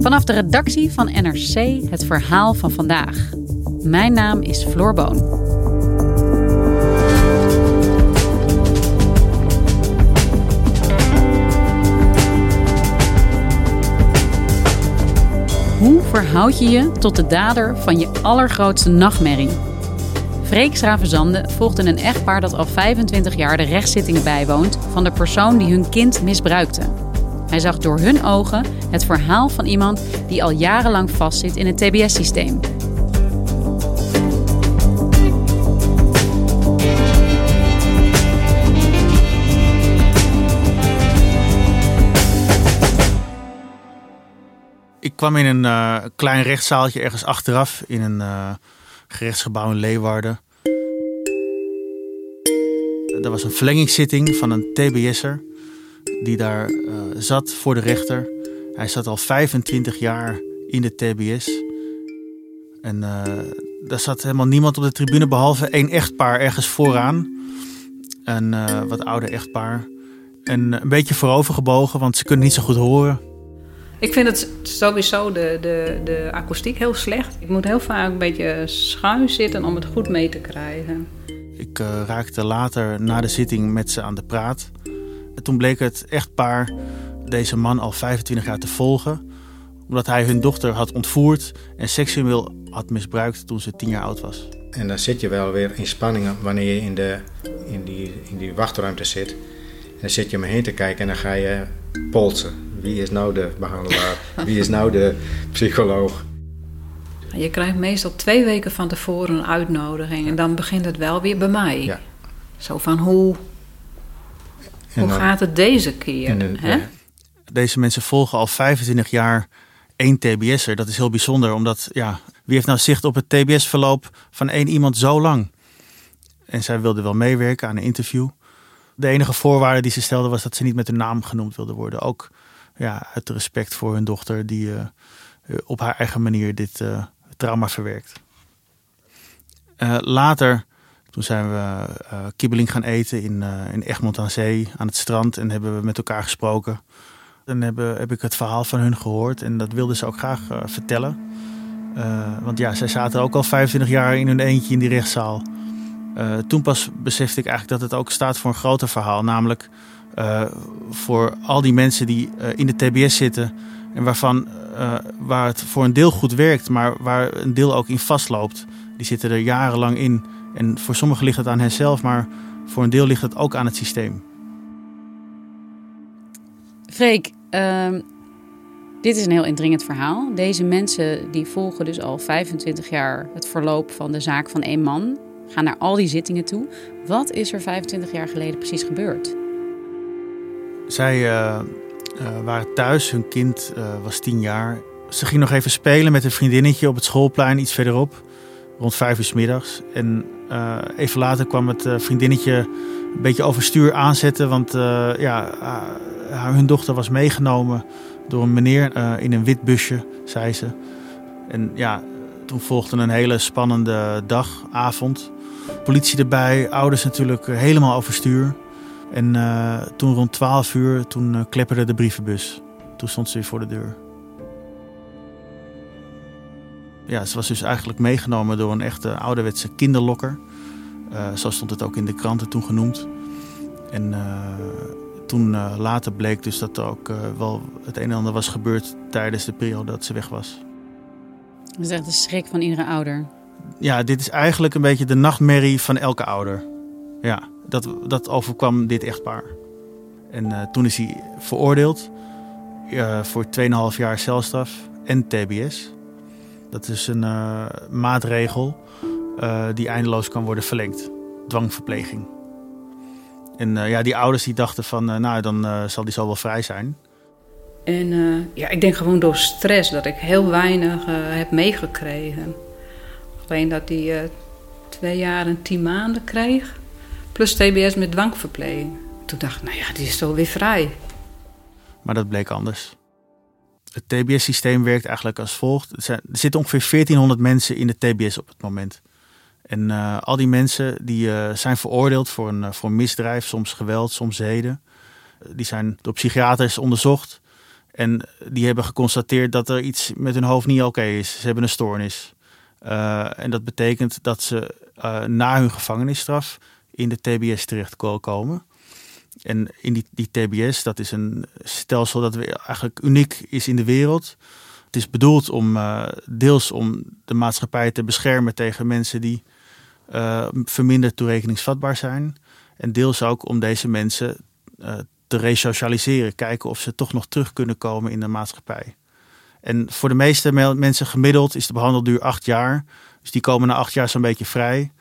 Vanaf de redactie van NRC het verhaal van vandaag. Mijn naam is Floor Boon. Hoe verhoud je je tot de dader van je allergrootste nachtmerrie? Freek Schravenzande volgde een echtpaar dat al 25 jaar de rechtszittingen bijwoont van de persoon die hun kind misbruikte. Hij zag door hun ogen het verhaal van iemand die al jarenlang vastzit in het TBS-systeem. Ik kwam in een uh, klein rechtszaaltje ergens achteraf in een uh, gerechtsgebouw in Leeuwarden. Er was een verlengingszitting van een TBS'er die daar uh, zat voor de rechter. Hij zat al 25 jaar in de TBS. En daar zat helemaal niemand op de tribune behalve één echtpaar ergens vooraan. Een wat ouder echtpaar. En een beetje voorovergebogen, want ze kunnen niet zo goed horen. Ik vind het sowieso de, de, de akoestiek heel slecht. Ik moet heel vaak een beetje schuin zitten om het goed mee te krijgen. Ik uh, raakte later na de zitting met ze aan de praat. En toen bleek het echtpaar deze man al 25 jaar te volgen. Omdat hij hun dochter had ontvoerd en seksueel had misbruikt toen ze 10 jaar oud was. En dan zit je wel weer in spanningen wanneer je in, de, in, die, in die wachtruimte zit. En dan zit je om me heen te kijken en dan ga je polsen. Wie is nou de behandelaar? Wie is nou de psycholoog? Je krijgt meestal twee weken van tevoren een uitnodiging. En dan begint het wel weer bij mij. Ja. Zo van hoe, hoe dan- gaat het deze keer? hè? ja. Deze mensen volgen al 25 jaar één TBS'er. Dat is heel bijzonder, omdat ja, wie heeft nou zicht op het TBS-verloop van één iemand zo lang? En zij wilde wel meewerken aan een interview. De enige voorwaarde die ze stelde was dat ze niet met hun naam genoemd wilde worden. Ook ja, uit respect voor hun dochter, die eh, eh, op haar eigen manier dit eh, trauma verwerkt. Later, toen zijn we kibbeling gaan eten in, in Egmond aan Zee, aan het strand. En hebben we met elkaar gesproken. En hebben, heb ik het verhaal van hun gehoord. En dat wilden ze ook graag vertellen. Want ja, zij zaten ook al 25 jaar in hun eentje in die rechtszaal. Toen pas besefte ik eigenlijk dat het ook staat voor een groter verhaal. Namelijk eh, voor al die mensen die eh, in de TBS zitten. En waarvan, eh, waar het voor een deel goed werkt, maar waar een deel ook in vastloopt. Die zitten er jarenlang in. En voor sommigen ligt het aan henzelf, maar voor een deel ligt het ook aan het systeem. Freek, ehm, dit is een heel indringend verhaal. Deze mensen die volgen dus al 25 jaar het verloop van de zaak van één man. Gaan naar al die zittingen toe. Wat is er 25 jaar geleden precies gebeurd? Zij eh, eh, waren thuis, hun kind eh, was tien jaar. Ze ging nog even spelen met een vriendinnetje op het schoolplein iets verderop, rond vijf uur 's middags. En even later kwam het vriendinnetje een beetje overstuur aanzetten, want ja, hun dochter was meegenomen door een meneer in een wit busje, zei ze. En ja, toen volgde een hele spannende dag, avond. Politie erbij, ouders natuurlijk helemaal overstuur. En eh, toen rond 12 uur, toen eh, klepperde de brievenbus. Toen stond ze weer voor de deur. Ja, ze was dus eigenlijk meegenomen door een echte ouderwetse kinderlokker. Eh, zo stond het ook in de kranten toen genoemd. En toen uh, later bleek dus dat er ook uh, wel het een en ander was gebeurd tijdens de periode dat ze weg was. Dat is echt de schrik van iedere ouder. Ja, dit is eigenlijk een beetje de nachtmerrie van elke ouder. Ja, dat, dat overkwam dit echtpaar. En uh, toen is hij veroordeeld voor 2,5 jaar celstraf en TBS. Dat is een maatregel die eindeloos kan worden verlengd. Dwangverpleging. En uh, ja, die ouders die dachten van, uh, nou dan uh, zal die zo wel vrij zijn. En ja, ik denk gewoon door stress dat ik heel weinig heb meegekregen. Alleen dat hij twee jaar en tien maanden kreeg. Plus TBS met dwangverpleging. Toen dacht ik, nou ja, die is zo weer vrij. Maar dat bleek anders. Het TBS-systeem werkt eigenlijk als volgt. Er zitten ongeveer 1400 mensen in de TBS op het moment. En uh, al die mensen die uh, zijn veroordeeld voor een, uh, voor misdrijf, soms geweld, soms zeden. die zijn door psychiaters onderzocht. En die hebben geconstateerd dat er iets met hun hoofd niet oké is. Ze hebben een stoornis. en dat betekent dat ze na hun gevangenisstraf in de TBS terechtkomen. En in die, die TBS, dat is een stelsel dat eigenlijk uniek is in de wereld. Het is bedoeld om deels om de maatschappij te beschermen tegen mensen die uh, verminderd toerekeningsvatbaar zijn. En deels ook om deze mensen uh, te resocialiseren. Kijken of ze toch nog terug kunnen komen in de maatschappij. En voor de meeste mensen gemiddeld is de behandelduur acht jaar. Dus die komen na acht jaar zo'n beetje vrij.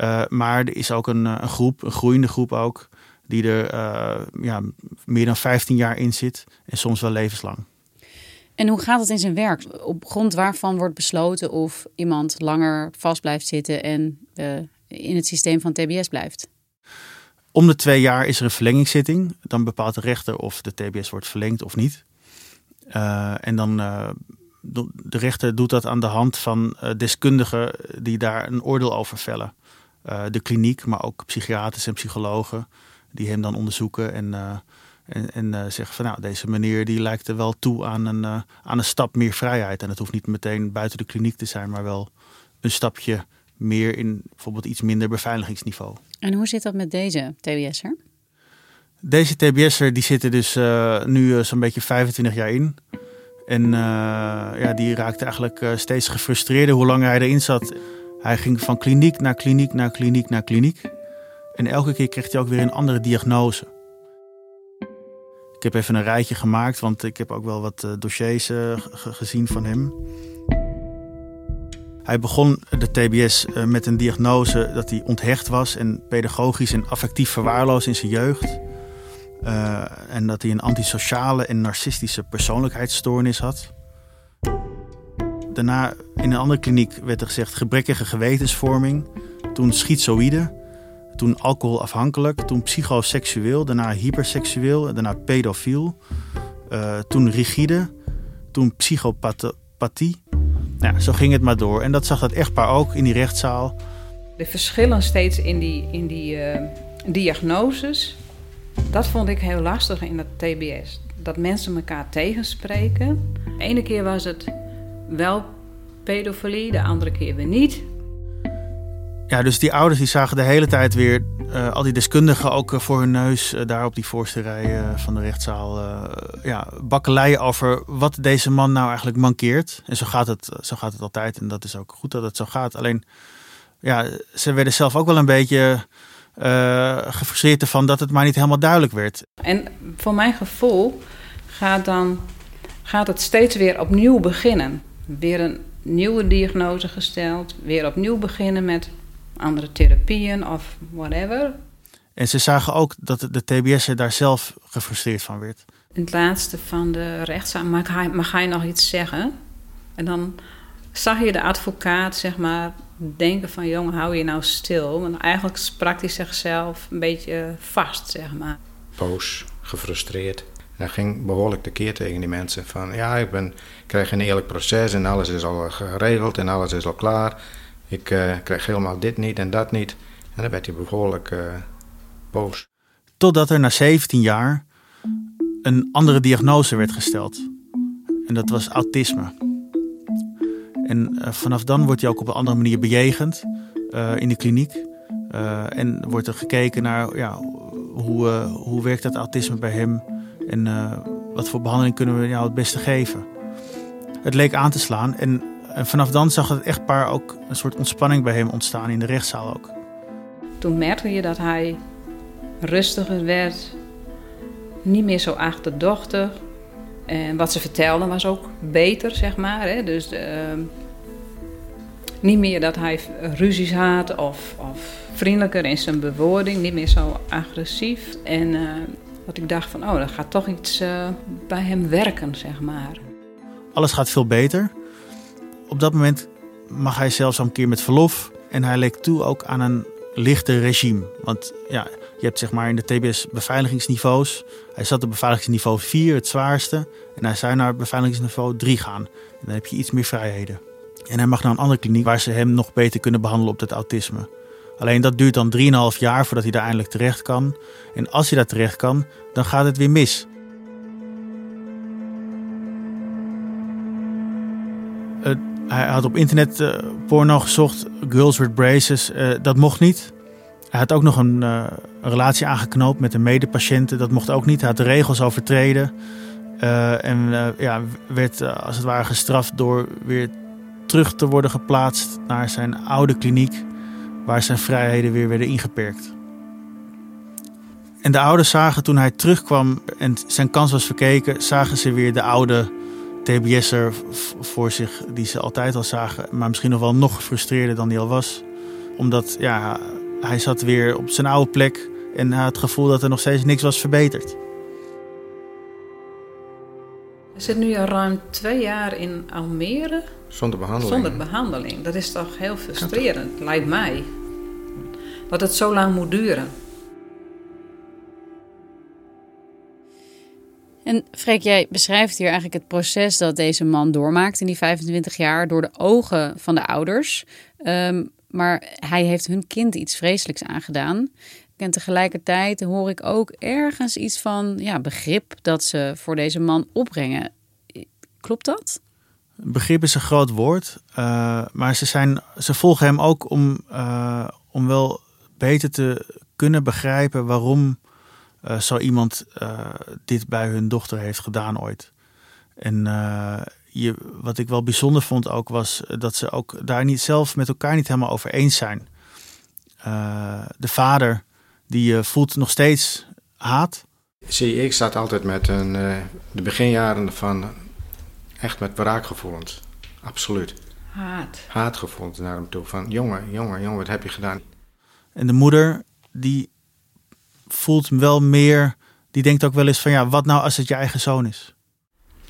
Uh, maar er is ook een, een, groep, een groeiende groep ook, die er ja, meer dan 15 jaar in zit. En soms wel levenslang. En hoe gaat het in zijn werk? Op grond waarvan wordt besloten of iemand langer vast blijft zitten en uh, in het systeem van TBS blijft? Om de twee jaar is er een verlengingszitting. Dan bepaalt de rechter of de TBS wordt verlengd of niet. Uh, en dan uh, de rechter doet dat aan de hand van deskundigen die daar een oordeel over vellen. De kliniek, maar ook psychiaters en psychologen die hem dan onderzoeken en en, en uh, zeggen van nou, deze meneer die lijkt er wel toe aan een, aan een stap meer vrijheid. En het hoeft niet meteen buiten de kliniek te zijn, maar wel een stapje meer in bijvoorbeeld iets minder beveiligingsniveau. En hoe zit dat met deze TBS'er? Deze TBS'er die zit er dus uh, nu zo'n beetje 25 jaar in. En ja, die raakte eigenlijk steeds gefrustreerder hoe langer hij erin zat. Hij ging van kliniek naar kliniek naar kliniek naar kliniek. En elke keer kreeg hij ook weer een andere diagnose. Ik heb even een rijtje gemaakt, want ik heb ook wel wat uh, dossiers uh, gezien van hem. Hij begon de TBS uh, met een diagnose dat hij onthecht was en pedagogisch en affectief verwaarloosd in zijn jeugd. en dat hij een antisociale en narcistische persoonlijkheidsstoornis had. Daarna in een andere kliniek werd er gezegd gebrekkige gewetensvorming. Toen schizoïde toen alcoholafhankelijk, toen psychoseksueel, daarna hyperseksueel, daarna pedofiel. Uh, toen rigide, toen psychopathie. Nou ja, zo ging het maar door. En dat zag dat echtpaar ook in die rechtszaal. De verschillen steeds in die, in die uh, diagnoses, dat vond ik heel lastig in dat TBS. Dat mensen elkaar tegenspreken. De ene keer was het wel pedofilie, de andere keer weer niet. Ja, dus die ouders die zagen de hele tijd weer uh, al die deskundigen ook uh, voor hun neus uh, daar op die voorste rij van de rechtszaal ja, bakkeleien over wat deze man nou eigenlijk mankeert. En zo gaat, het, zo gaat het altijd en dat is ook goed dat het zo gaat. Alleen, ja, ze werden zelf ook wel een beetje gefrustreerd ervan dat het maar niet helemaal duidelijk werd. En voor mijn gevoel gaat, dan, gaat het steeds weer opnieuw beginnen. Weer een nieuwe diagnose gesteld, weer opnieuw beginnen met andere therapieën of whatever. En ze zagen ook dat de TBS'er daar zelf gefrustreerd van werd. In het laatste van de rechtszaak, mag hij, mag hij nog iets zeggen? En dan zag je de advocaat, zeg maar, denken van... jongen, hou je nou stil. Want eigenlijk sprak hij zichzelf een beetje vast, zeg maar. Boos, gefrustreerd. Dat ging behoorlijk de keer tegen die mensen. Van ja, ik, ben, krijg een eerlijk proces en alles is al geregeld en alles is al klaar. Ik uh, krijg helemaal dit niet en dat niet. En dan werd hij behoorlijk uh, boos. Totdat er na 17 jaar een andere diagnose werd gesteld. En dat was autisme. En uh, vanaf dan wordt hij ook op een andere manier bejegend in de kliniek. en wordt er gekeken naar ja, hoe, hoe werkt dat autisme bij hem en uh, wat voor behandeling kunnen we jou het beste geven. Het leek aan te slaan en, vanaf dan zag het echtpaar ook een soort ontspanning bij hem ontstaan in de rechtszaal ook. Toen merkte je dat hij rustiger werd, niet meer zo achterdochtig. En wat ze vertelde was ook beter, zeg maar. Hè? Dus uh, niet meer dat hij ruzies had of, of, vriendelijker in zijn bewoording, niet meer zo agressief. En uh, dat ik dacht van, oh, er gaat toch iets uh, bij hem werken, zeg maar. Alles gaat veel beter. Op dat moment mag hij zelfs al een keer met verlof. En hij leek toe ook aan een lichte regime. Want ja, je hebt zeg maar in de TBS beveiligingsniveaus. Hij zat op beveiligingsniveau 4, het zwaarste. En hij zou naar beveiligingsniveau 3 gaan. En dan heb je iets meer vrijheden. En hij mag naar een andere kliniek waar ze hem nog beter kunnen behandelen op het autisme. Alleen dat duurt dan 3,5 jaar voordat hij daar eindelijk terecht kan. En als hij daar terecht kan, dan gaat het weer mis. Uh, hij had op internet uh, porno gezocht, girls with braces. Uh, dat mocht niet. Hij had ook nog een, relatie aangeknoopt met een medepatiënte. Dat mocht ook niet. Hij had de regels overtreden. En ja, werd als het ware gestraft door weer terug te worden geplaatst naar zijn oude kliniek. Waar zijn vrijheden weer werden ingeperkt. En de ouders zagen toen hij terugkwam en zijn kans was verkeken, zagen ze weer de oude TBS'er voor zich die ze altijd al zagen. Maar misschien nog wel nog gefrustreerder dan die al was. Omdat ja, hij zat weer op zijn oude plek en had het gevoel dat er nog steeds niks was verbeterd. Hij zit nu al ruim twee jaar in Almere. Zonder behandeling. Zonder behandeling. Dat is toch heel frustrerend, lijkt mij. Dat het zo lang moet duren. En Freek, jij beschrijft hier eigenlijk het proces dat deze man doormaakt in die 25 jaar door de ogen van de ouders. Um, maar hij heeft hun kind iets vreselijks aangedaan. En tegelijkertijd hoor ik ook ergens iets van ja, begrip dat ze voor deze man opbrengen. Klopt dat? Begrip is een groot woord, uh, maar ze, zijn, ze volgen hem ook om, uh, om wel beter te kunnen begrijpen waarom uh, zo iemand dit bij hun dochter heeft gedaan ooit. En je, wat ik wel bijzonder vond ook was dat ze ook daar niet zelf met elkaar niet helemaal over eens zijn. Uh, de vader die uh, voelt nog steeds haat. Zie, ik zat altijd met een, uh, de beginjaren van echt met wraakgevoelens. Absoluut. Haat. Haatgevoelens naar hem toe. Van jongen, jongen, jongen, wat heb je gedaan? En de moeder die voelt wel meer, die denkt ook wel eens van ja, wat nou als het je eigen zoon is?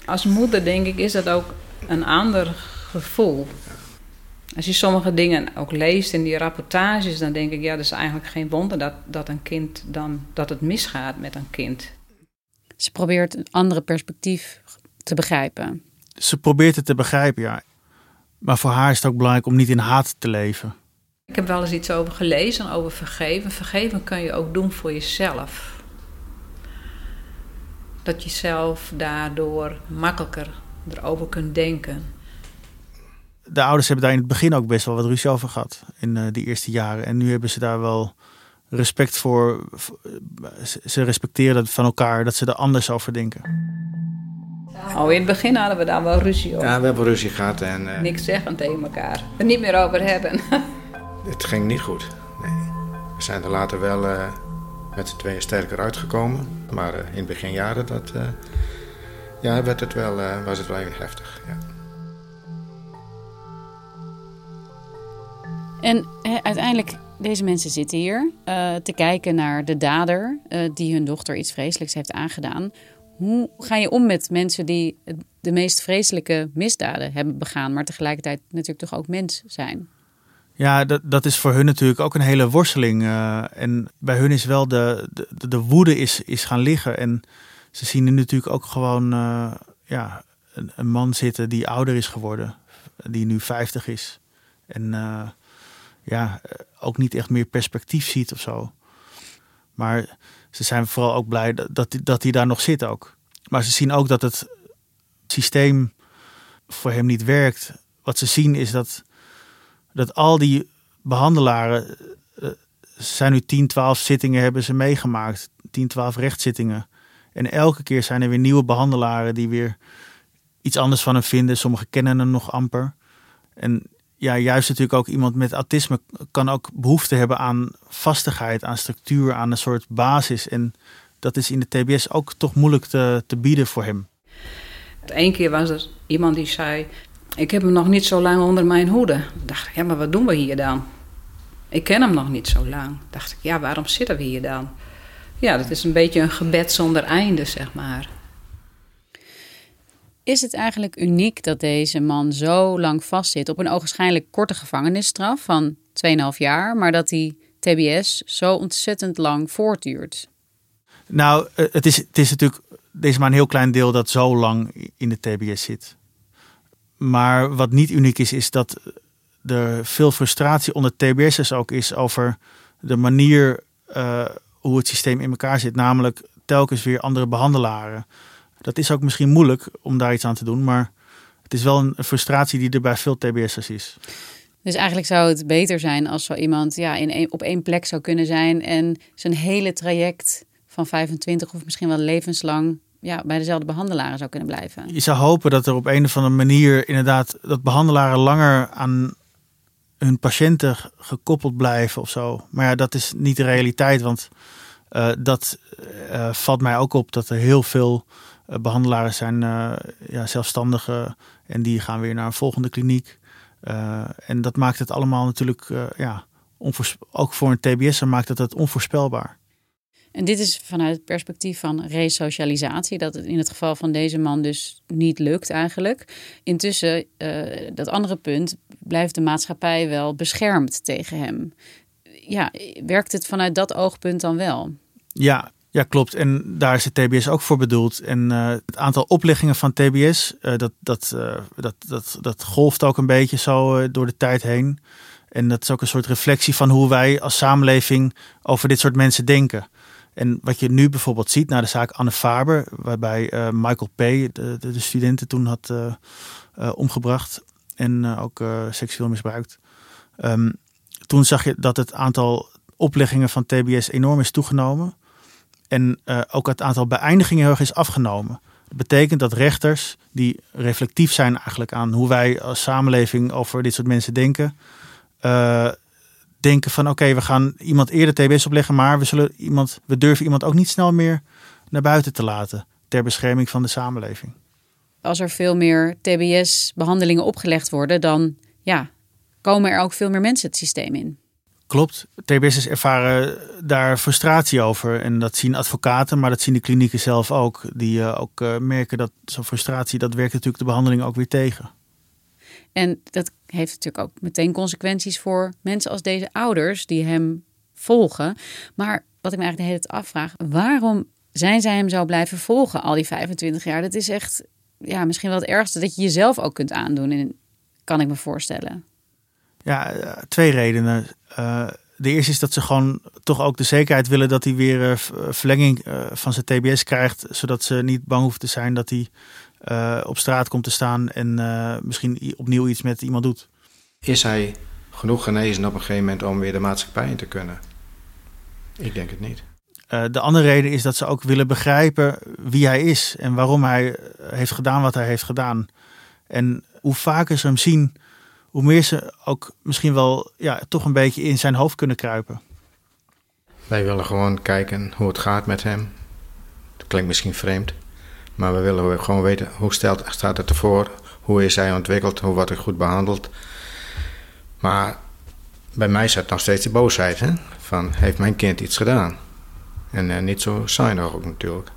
Als moeder denk ik is dat ook een ander gevoel. Als je sommige dingen ook leest in die rapportages, dan denk ik, ja, dat is eigenlijk geen wonder dat, dat een kind dan dat het misgaat met een kind. Ze probeert een andere perspectief te begrijpen. Ze probeert het te begrijpen, ja. Maar voor haar is het ook belangrijk om niet in haat te leven. Ik heb wel eens iets over gelezen, over vergeven. Vergeven kun je ook doen voor jezelf dat je zelf daardoor makkelijker erover kunt denken. De ouders hebben daar in het begin ook best wel wat ruzie over gehad in uh, die eerste jaren. En nu hebben ze daar wel respect voor. Ze respecteren dat van elkaar, dat ze er anders over denken. Oh, in het begin hadden we daar wel ruzie over. Ja, we hebben ruzie gehad en... Uh, Niks zeggen tegen elkaar. Er niet meer over hebben. het ging niet goed. Nee. We zijn er later wel... Uh, met z'n tweeën sterker uitgekomen. Maar uh, in het beginjaren dat, uh, ja, werd het wel, was het wel even heftig. Ja. En uiteindelijk, deze mensen zitten hier te kijken naar de dader die hun dochter iets vreselijks heeft aangedaan. Hoe ga je om met mensen die de meest vreselijke misdaden hebben begaan, maar tegelijkertijd natuurlijk toch ook mens zijn? Ja, dat, dat is voor hun natuurlijk ook een hele worsteling. Uh, en bij hun is wel de, de, de woede is, is gaan liggen. En ze zien nu natuurlijk ook gewoon uh, ja, een, een, man zitten die ouder is geworden. Die nu 50 is. En uh, ja, ook niet echt meer perspectief ziet of zo. Maar ze zijn vooral ook blij dat, dat, dat hij daar nog zit ook. Maar ze zien ook dat het systeem voor hem niet werkt. Wat ze zien is dat dat al die behandelaren uh, zijn nu 10, 12 zittingen hebben ze meegemaakt. 10, 12 rechtszittingen. En elke keer zijn er weer nieuwe behandelaren die weer iets anders van hem vinden. Sommigen kennen hem nog amper. En ja, juist natuurlijk ook iemand met autisme kan ook behoefte hebben aan vastigheid, aan structuur, aan een soort basis. En dat is in de TBS ook toch moeilijk te, te bieden voor hem. Eén keer was er iemand die zei: Ik heb hem nog niet zo lang onder mijn hoede. Ik dacht, ja, maar wat doen we hier dan? Ik ken hem nog niet zo lang. Dacht ik, ja, waarom zitten we hier dan? Ja, dat is een beetje een gebed zonder einde, zeg maar. Is het eigenlijk uniek dat deze man zo lang vastzit op een ogenschijnlijk korte gevangenisstraf van 2,5 jaar, maar dat die TBS zo ontzettend lang voortduurt? Nou, eh, het is, het is natuurlijk, deze maar een heel klein deel dat zo lang in de TBS zit. Maar wat niet uniek is, is dat er veel frustratie onder TBS'ers ook is over de manier uh, hoe het systeem in elkaar zit. Namelijk telkens weer andere behandelaren. Dat is ook misschien moeilijk om daar iets aan te doen, maar het is wel een frustratie die er bij veel TBS'ers is. Dus eigenlijk zou het beter zijn als zo iemand ja, in op één plek zou kunnen zijn en zijn hele traject van 25 of misschien wel levenslang ja, bij dezelfde behandelaren zou kunnen blijven. Je zou hopen dat er op een of andere manier inderdaad dat behandelaren langer aan hun patiënten gekoppeld blijven of zo. Maar ja, dat is niet de realiteit, want uh, dat uh, valt mij ook op dat er heel veel uh, behandelaren zijn ja, zelfstandigen en die gaan weer naar een volgende kliniek. en dat maakt het allemaal natuurlijk, ja, ook voor een TBS'er maakt het het onvoorspelbaar. En dit is vanuit het perspectief van resocialisatie, dat het in het geval van deze man dus niet lukt eigenlijk. Intussen, uh, dat andere punt, blijft de maatschappij wel beschermd tegen hem. Ja, werkt het vanuit dat oogpunt dan wel? Ja, ja, klopt. En daar is de TBS ook voor bedoeld. En uh, het aantal opleggingen van TBS, uh, dat, dat, dat, dat, dat golft ook een beetje zo door de tijd heen. En dat is ook een soort reflectie van hoe wij als samenleving over dit soort mensen denken. En wat je nu bijvoorbeeld ziet na de zaak Anne Faber, waarbij uh, Michael P., de, de, de, studenten toen had uh, uh, omgebracht en ook seksueel misbruikt. Um, toen zag je dat het aantal opleggingen van TBS enorm is toegenomen. En ook het aantal beëindigingen heel erg is afgenomen. Dat betekent dat rechters die reflectief zijn eigenlijk aan hoe wij als samenleving over dit soort mensen denken, denken van oké, we gaan iemand eerder TBS opleggen, maar we, zullen iemand, we durven iemand ook niet snel meer naar buiten te laten ter bescherming van de samenleving. Als er veel meer TBS-behandelingen opgelegd worden, dan ja, komen er ook veel meer mensen het systeem in. Klopt. TBS'ers ervaren daar frustratie over. En dat zien advocaten, maar dat zien de klinieken zelf ook. Die uh, ook uh, merken dat zo'n frustratie, dat werkt natuurlijk de behandeling ook weer tegen. En dat heeft natuurlijk ook meteen consequenties voor mensen als deze ouders die hem volgen. Maar wat ik me eigenlijk de hele tijd afvraag, waarom zijn zij hem zo blijven volgen al die 25 jaar? Dat is echt, ja, misschien wel het ergste dat je jezelf ook kunt aandoen, en kan ik me voorstellen. Ja, eh, twee redenen. Uh, de eerste is dat ze gewoon toch ook de zekerheid willen dat hij weer uh, verlenging van zijn TBS krijgt, zodat ze niet bang hoeft te zijn dat hij uh, op straat komt te staan en uh, misschien opnieuw iets met iemand doet. Is hij genoeg genezen op een gegeven moment om weer de maatschappij in te kunnen? Ik denk het niet. Uh, de andere reden is dat ze ook willen begrijpen wie hij is en waarom hij heeft gedaan wat hij heeft gedaan. En hoe vaker ze hem zien, hoe meer ze ook misschien wel ja, toch een beetje in zijn hoofd kunnen kruipen. Wij willen gewoon kijken hoe het gaat met hem. Dat klinkt misschien vreemd. Maar we willen gewoon weten hoe stelt, staat het ervoor, hoe is hij ontwikkeld, hoe wordt hij goed behandeld. Maar bij mij zit nog steeds de boosheid, hè? van heeft mijn kind iets gedaan? En uh, niet zo zijn ook natuurlijk.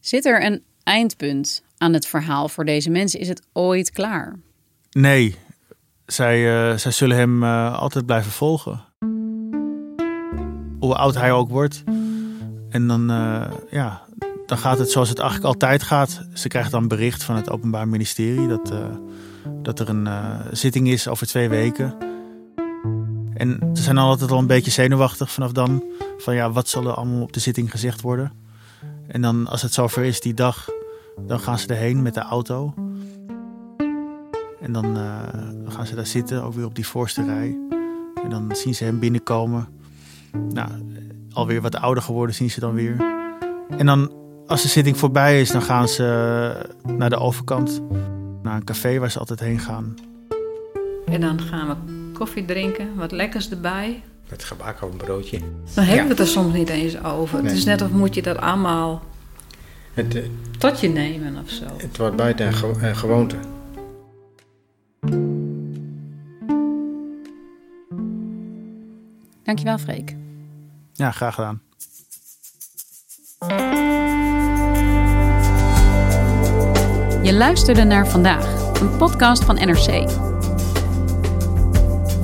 Zit er een eindpunt aan het verhaal voor deze mensen? Is het ooit klaar? Nee, zij, uh, zij zullen hem uh, altijd blijven volgen. Hoe oud hij ook wordt. En dan, ja, dan gaat het zoals het eigenlijk altijd gaat. Ze krijgt dan bericht van het Openbaar Ministerie dat, uh, dat er een uh, zitting is over twee weken. En ze zijn altijd al een beetje zenuwachtig vanaf dan. Van ja, wat zal er allemaal op de zitting gezegd worden? En dan als het zover is die dag, dan gaan ze erheen met de auto. En dan uh, gaan ze daar zitten, ook weer op die voorste rij. En dan zien ze hem binnenkomen. Nou, alweer wat ouder geworden, zien ze dan weer. En dan, als de zitting voorbij is, dan gaan ze naar de overkant. Naar een café waar ze altijd heen gaan. En dan gaan we koffie drinken, wat lekkers erbij. Met gebak of een broodje. Dan hebben Ja. we het er soms niet eens over. Nee. Het is net of moet je dat allemaal Het, eh, tot je nemen of zo. het wordt buiten een, ge- een gewoonte. Dankjewel, Freek. Ja, graag gedaan. Je luisterde naar vandaag, een podcast van NRC.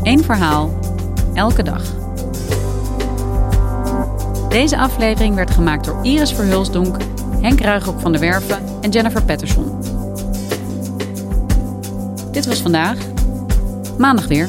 Eén verhaal, elke dag. Deze aflevering werd gemaakt door Iris Verhulsdonk, Henk Ruigrok van der Werven en Jennifer Patterson. Dit was vandaag. Maandag weer.